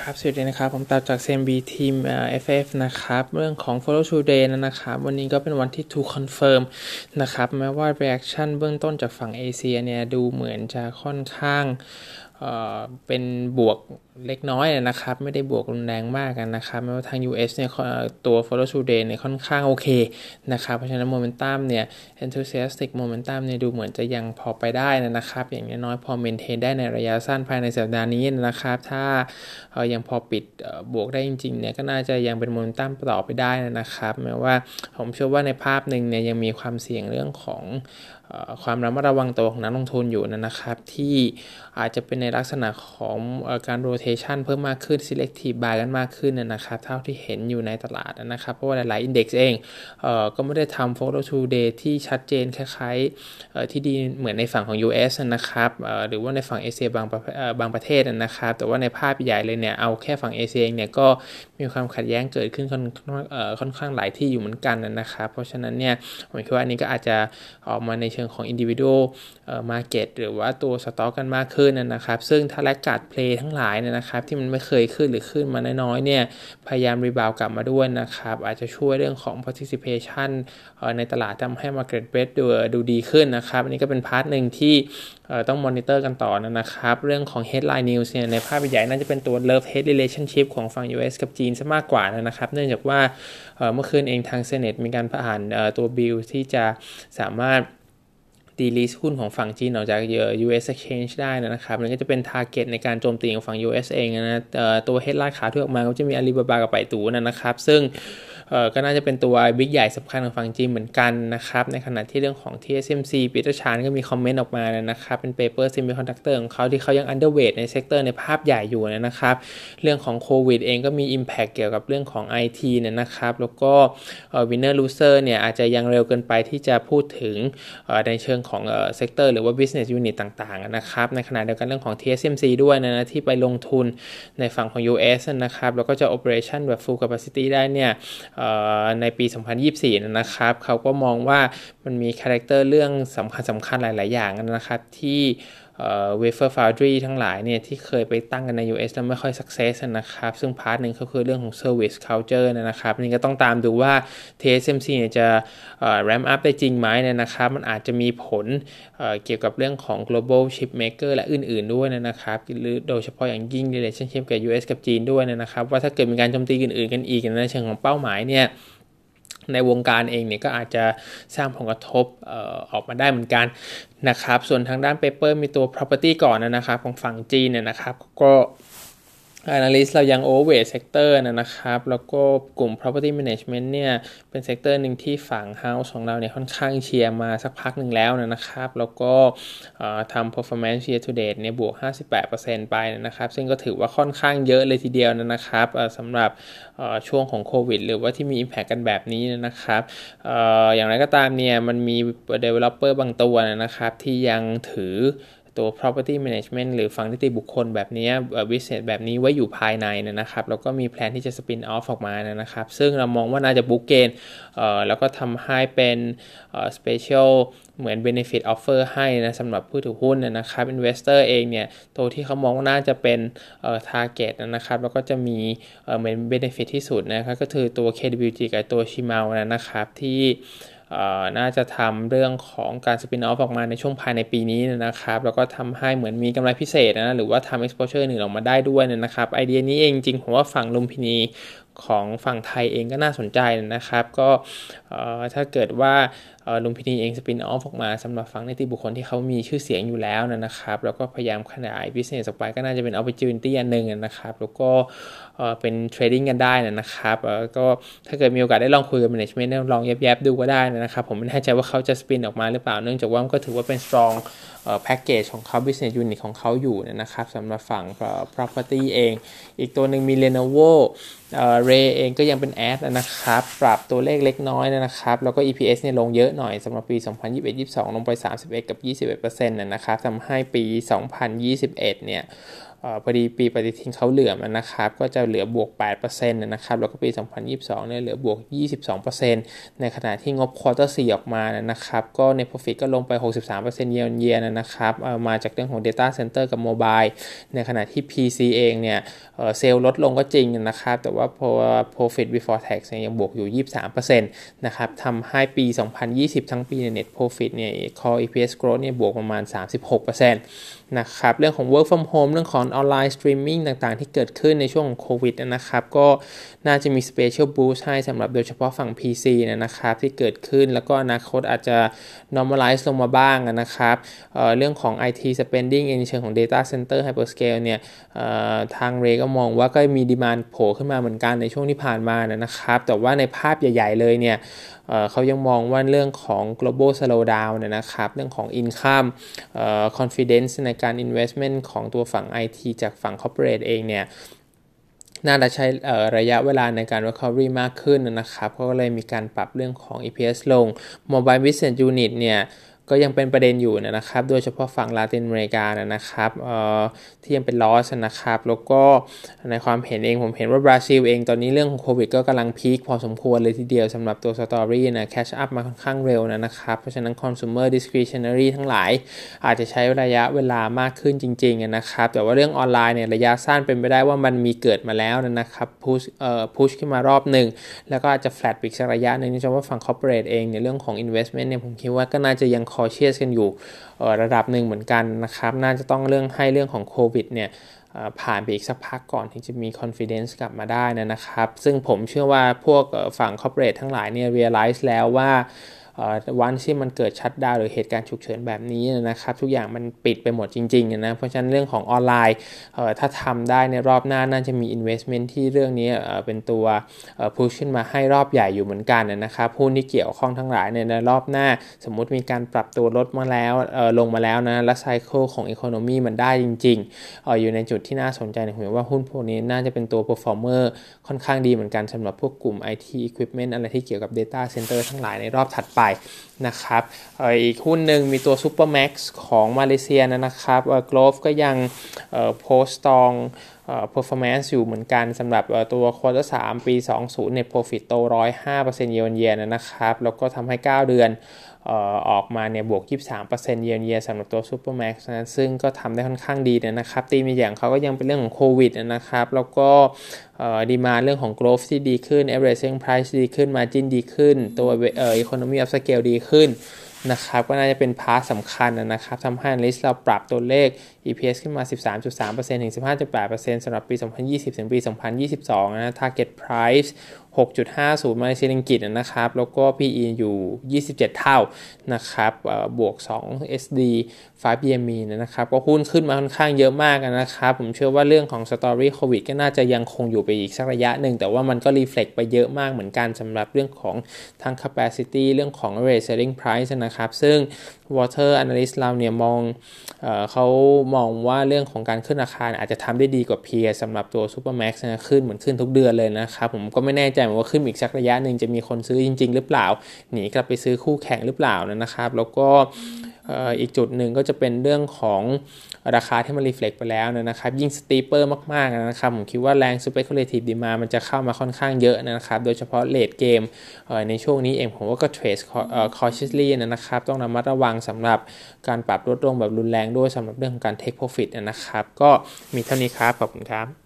ครับสวัสดีนะครับ ผมตับจาก CMB ทีม FF นะครับ เรื่องของ Follow Today นะครับ วันนี้ก็เป็นวันที่ to confirm นะครับ แม้ว่า reaction เบื้องต้นจากฝั่งเอเชียเนี่ย ดูเหมือนจะค่อนข้างเป็นบวกเล็กน้อยนะครับ ไม่ได้บวกรุนแรงมากกันนะครับแม้ว่าทาง US เนี่ยตัว follow through day เนี่ยค่อนข้างโอเคนะครับ เพราะฉะนั้นโมเมนตัมเนี่ย enthusiastic momentum เนี่ยดูเหมือนจะยังพอไปได้นะครับ อย่างน้อยพอ maintain ได้ในระยะสั้นภายในสัปดาห์นี้นะครับ ถ้ายังพอปิดบวกได้จริงๆเนี่ยก็น่าจะยังเป็นโมเมนตัมต่อไปได้นะครับแม้ว่าผมเชื่อว่าในภาพหนึ่งเนี่ยยังมีความเสี่ยงเรื่องของความระมัดระวังตัวของนักลงทุนอยู่นะครับ ที่อาจจะเป็นในลักษณะของการ rotation เพิ่มมากขึ้น selective buy กันมากขึ้นนะครับเท่าที่เห็นอยู่ในตลาดนะครับเพราะว่าหลายๆ index เองเอก็ไม่ได้ทำ follow through ที่ชัดเจนคล้ายๆที่ดีเหมือนในฝั่งของ US นะครับหรือว่าในฝั่งเอเชียบางบางประเทศนะครับแต่ว่าในภาพใหญ่เลยเนี่ยเอาแค่ฝั่งเอเชียเองเนี่ยก็มีความขัดแย้งเกิดขึ้นค่อนค่อนข้างหลายที่อยู่เหมือนกันนะครับเพราะฉะนั้นเนี่ยผมคิดว่าอันนี้ก็อาจจะออกมาในเชิงของ individual market หรือว่าตัวสต็อกกันมากขึ้นนะครับ ซึ่งถ้า laggard play ทั้งหลายนะครับ ที่มันไม่เคยขึ้นหรือขึ้นมาน้อยๆเนี่ยพยายาม rebound กลับมาด้วยนะครับ อาจจะช่วยเรื่องของ participation ในตลาดทำให้ market breadth ดูดูดีขึ้นนะครับ อันนี้ก็เป็น part หนึ่งที่ต้องมอนิเตอร์กันต่อนะครับ เรื่องของ headline news เนี่ยในภาพใหญ่น่าจะเป็นตัว love hate relationship ของฝั่ง US กับจีนซะมากกว่านะครับ เนื่องจากว่าเมื่อคืนเองทาง Senate มีการผ่านตัวบิลที่จะสามารถ delist หุ้นของฝั่งจีนออกจาก US Exchange ได้นะครับมันก็จะเป็น target ในการโจมตีของฝั่ง US เองนะตัว headline ขาที่ออกมาก็จะมีอาลีบาบากับไป่ตู้นะครับ ซึ่ง ก็น่าจะเป็นตัว big ใหญ่สำคัญของฝั่งจีนเหมือนกันนะครับ ในขณะที่เรื่องของ TSMC ปีเตอร์ชานก็มี comment ออกมานะครับ เป็น paper semiconductor ของเขาที่เขายัง underweight ใน sector ในภาพใหญ่อยู่นะครับ เรื่องของโควิดเองก็มี Impact เกี่ยวกับเรื่องของ IT เนี่ยนะครับ แล้วก็ winner loser เนี่ยอาจจะยังเร็วเกินไปที่จะพูดถึงในเชิงของ sector หรือว่า business unit ต่างๆนะครับ ในขณะเดียวกันเรื่องของ TSMC ด้วยนะที่ไปลงทุนในฝั่งของ US นะครับ แล้วก็จะ operation แบบ full capacity ได้เนี่ยในปี 2024 นะครับ เขาก็มองว่ามันมี character เรื่องสำคัญสำคัญหลาย ๆ อย่างนะครับที่ wafer foundry ทั้งหลายเนี่ยที่เคยไปตั้งกันใน US แล้วไม่ค่อย success นะครับ ซึ่ง part หนึ่งก็คือเรื่องของ Service Culture นะครับ นี่ก็ต้องตามดูว่า TSMC เนี่ยจะ ramp up ได้จริงไหมเนี่ยนะครับ มันอาจจะมีผลเกี่ยวกับเรื่องของ global chip maker และอื่น ๆด้วยนะครับ หรือโดยเฉพาะอย่างยิ่ง relationship กับ US กับจีนด้วยนะครับ ว่าถ้าเกิดมีการโจมตีอื่น ๆ กันอีกในเชิงของเป้าหมายเนี่ย ในวงการเองเนี่ยก็อาจจะสร้างผลกระทบออกมาได้เหมือนกันนะครับ ส่วนทางด้าน paper มีตัว property ก่อนนะครับ ของฝั่งจีนเนี่ยนะครับ ก็ Analyst เรายัง overweight sector นะครับ แล้วก็กลุ่ม property management เนี่ยเป็น sector หนึ่งที่ฝั่ง house ของเราเนี่ยค่อนข้างเชียร์มาสักพักหนึ่งแล้วนะครับ แล้วก็ทำ performance year to date เนี่ยบวก 58%ไปนะครับ ซึ่งก็ถือว่าค่อนข้างเยอะเลยทีเดียวนะครับสำหรับช่วงของโควิด หรือว่าที่มี impact กันแบบนี้นะครับอย่างไรก็ตามเนี่ยมันมี developer บางตัวนะครับที่ยังถือ ตัว property management หรือฝั่งนิติบุคคลแบบนี้ business แบบนี้ไว้อยู่ภายในนะครับแล้วก็มีแผนที่จะ spin off ออกมานะครับ ซึ่งเรามองว่าน่าจะบุกเกนแล้วก็ทำให้เป็น special เหมือน benefit offer ให้นะสำหรับผู้ถือหุ้นนะครับ investor เองเนี่ยตัวที่เขามองว่าน่าจะเป็น target นะครับ แล้วก็จะมีเหมือน benefit ที่สุดนะครับก็คือตัว KWG กับตัว Shimao นะครับที่ น่าจะทำเรื่องของการ spin off ออกมาในช่วงภายในปีนี้นะครับ แล้วก็ทำให้เหมือนมีกำไรพิเศษนะหรือว่าทำ exposure หนึ่งออกมาได้ด้วยนะครับ ไอเดียนี้เองจริงผมว่าฝั่งลุมพินีของฝั่งไทยเองก็น่าสนใจนะครับ ก็ถ้าเกิดว่าลุมพินีเอง spin off ออกมาสำหรับฝั่งนิติบุคคลที่เขามีชื่อเสียงอยู่แล้วนะครับ แล้วก็พยายามขยาย business ออกไปก็น่าจะเป็น opportunity อันหนึ่งนะครับ แล้วก็เป็นเทรดดิ้งกันได้นะครับก็ถ้าเกิดมีโอกาสได้ลองคุยกับ management ลองแยบๆดูก็ได้นะครับ ผมไม่แน่ใจว่าเขาจะสปินออกมาหรือเปล่าเนื่องจากว่ามันก็ถือว่าเป็น strong แพ็กเกจของเขา business unit ของเขาอยู่นะครับสำหรับฝั่ง property เอง อีกตัวหนึ่งมี Lenovo เรเองก็ยังเป็นแอดนะครับ ปรับตัวเลขเล็กน้อยนะครับ แล้วก็ EPS เนี่ยลงเยอะหน่อยสำหรับปี 2021-22 ลงไป 31 กับ 21%นะครับทำให้ปี 2021 เนี่ย พอดีปีปฏิทินเขาเหลื่อมนะครับ ก็จะเหลือบวก 8%นะครับ แล้วก็ปี 2022 เนี่ยเหลือบวก 22%ในขณะที่งบ quarter 4ออกมานะครับ ก็ net profit ก็ลงไป 63% year year นะครับ มาจากเรื่องของ data center กับ mobile ในขณะที่ PC เองเนี่ยเซลล์ลดลงก็จริงนะครับ แต่ว่า profit before tax ยังบวกอยู่ 23%นะครับทำให้ปี 2020 ทั้งปีใน net profit เนี่ย core EPS growth เนี่ยบวกประมาณ 36%นะครับ เรื่องของ work from home เรื่องของออนไลน์สตรีมมิ่งต่างๆ ที่เกิดขึ้นในช่วงโควิดนะครับ ก็น่าจะมี special boost ให้สำหรับโดยเฉพาะฝั่ง PC นะครับที่เกิดขึ้นแล้วก็อนาคตอาจจะ normalize ลงมาบ้างนะครับเรื่องของ IT spending ในเชิงของ data center hyperscale เนี่ยทางเราก็มองว่าก็มี demand โผล่ขึ้นมาเหมือนกันในช่วงที่ผ่านมานะครับ แต่ว่าในภาพใหญ่ ๆ เลยเนี่ย เขายังมองว่าเรื่องของ global slowdown เนี่ยนะครับ เรื่องของ income confidence ในการ investment ของตัวฝั่ง IT จากฝั่ง corporate เองเนี่ยน่าจะใช้ระยะเวลาในการ recovery มากขึ้นนะครับ ก็เลยมีการปรับเรื่องของ EPS ลง mobile business unit เนี่ย ก็ยังเป็นประเด็นอยู่นะครับ โดยเฉพาะฝั่งลาตินอเมริกานะครับที่ยังเป็นลอสนะครับ แล้วก็ในความเห็นเองผมเห็นว่าบราซิลเองตอนนี้เรื่องของโควิดก็กำลังพีคพอสมควรเลยทีเดียวสำหรับตัวสตอรี่นะแคชอัพมาค่อนข้างเร็วนะครับ เพราะฉะนั้นคอน sumer discretionary ทั้งหลาย อาจจะใช้ระยะเวลามากขึ้นจริงๆนะครับ แต่ว่าเรื่องออนไลน์เนี่ยระยะสั้นเป็นไปได้ว่ามันมีเกิดมาแล้วนะครับพุชเอ่อพุชขึ้นมารอบหนึ่งแล้วก็อาจจะแฟลตอีกสักระยะหนึ่งเฉพาะฝั่ง corporate เองในเรื่องของ investment เนี่ยผมคิดว่าก็น่าจะยังคอเชียสกันอยู่ระดับหนึ่งเหมือนกันนะครับน่าจะต้องเรื่องให้เรื่องของโควิดเนี่ยผ่านไปอีกสักพักก่อนที่จะมี confidence กลับมาได้นะครับ ซึ่งผมเชื่อว่าพวกฝั่ง corporate ทั้งหลายเนี่ย realize แล้วว่า วันที่มันเกิดชัดดาวหรือเหตุการณ์ฉุกเฉินแบบนี้นะครับทุกอย่างมันปิดไปหมดจริงๆนะเพราะฉะนั้นเรื่องของออนไลน์ถ้าทำได้ในรอบหน้าน่าจะมี investment ที่เรื่องนี้เป็นตัวพุชขึ้นมาให้รอบใหญ่อยู่เหมือนกันนะครับหุ้นที่เกี่ยวข้องทั้งหลายในรอบหน้า สมมุติมีการปรับตัวลดมาแล้วลงมาแล้วนะและไซเคิลของอีโคโนมีมันได้จริงๆอยู่ในจุดที่น่าสนใจนะผมว่าหุ้นพวกนี้น่าจะเป็นตัว performer ค่อนข้างดีเหมือนกันสำหรับพวกกลุ่ม IT equipment อะไรที่เกี่ยวกับ data center ทั้งหลายในรอบถัดไปนะครับอีกหุ้นหนึ่งมีตัว Supermax ของมาเลเซียนะครับกลฟก็ยังโพสต์ตอง performance อยู่เหมือนกันสำหรับตัว quarter 3ปี 20 เนี่ย profit โต 105%เยนเยียนะครับ แล้วก็ทำให้ 9 เดือน ออกมาเนี่ยบวก 23% year year สำหรับตัว Supermax นะซึ่งก็ทำได้ค่อนข้างดีนะครับตีมีอย่างเขาก็ยังเป็นเรื่องของโควิดนะครับ แล้วก็ demand เรื่องของ growth ที่ดีขึ้น average selling price ดีขึ้น margin ดีขึ้น ตัว economy of scale ดีขึ้นนะครับก็น่าจะเป็น part สำคัญนะครับทำให้ analyst เราปรับตัวเลข EPS ขึ้นมา 13.3%ถึง 15.8%สำหรับปี 2020 ถึงปี 2022 นะ target price 6.50 มาเลเซียริงกิตนะครับ แล้วก็ PE อยู่ 27 เท่านะครับบวก 2 SD 5 PME นะครับ ก็หุ้นขึ้นมาค่อนข้างเยอะมากนะครับ ผมเชื่อว่าเรื่องของ story โควิดก็น่าจะยังคงอยู่ไปอีกสักระยะหนึ่ง แต่ว่ามันก็ reflect ไปเยอะมากเหมือนกันสำหรับเรื่องของทาง capacity เรื่องของ average selling price นะครับ ซึ่ง ตัว analyst เราเนี่ยมองเอเขามองว่าเรื่องของการขึ้นราคาอาจจะทำได้ดีกว่า peer สำหรับตัว Supermax นะขึ้นเหมือนขึ้นทุกเดือนเลยนะครับ ผมก็ไม่แน่ใจว่าขึ้นอีกสักระยะหนึ่งจะมีคนซื้อจริง ๆ หรือเปล่า หนีกลับไปซื้อคู่แข่งหรือเปล่านะครับ แล้วก็อีกจุดหนึ่งก็จะเป็นเรื่องของราคาที่มัน reflect ไปแล้วนะครับ ยิ่ง steeper มากๆนะครับ ผมคิดว่าแรง speculative demand มันจะเข้ามาค่อนข้างเยอะนะครับ โดยเฉพาะ late gameในช่วงนี้เองผมว่าก็เทรดคอร์ชิสลี่นะครับ ต้องระมัดระวังสำหรับการปรับลดลงแบบรุนแรงด้วยสำหรับเรื่องของการเทคโปรฟิตนะครับ ก็มีเท่านี้ครับ ขอบคุณครับ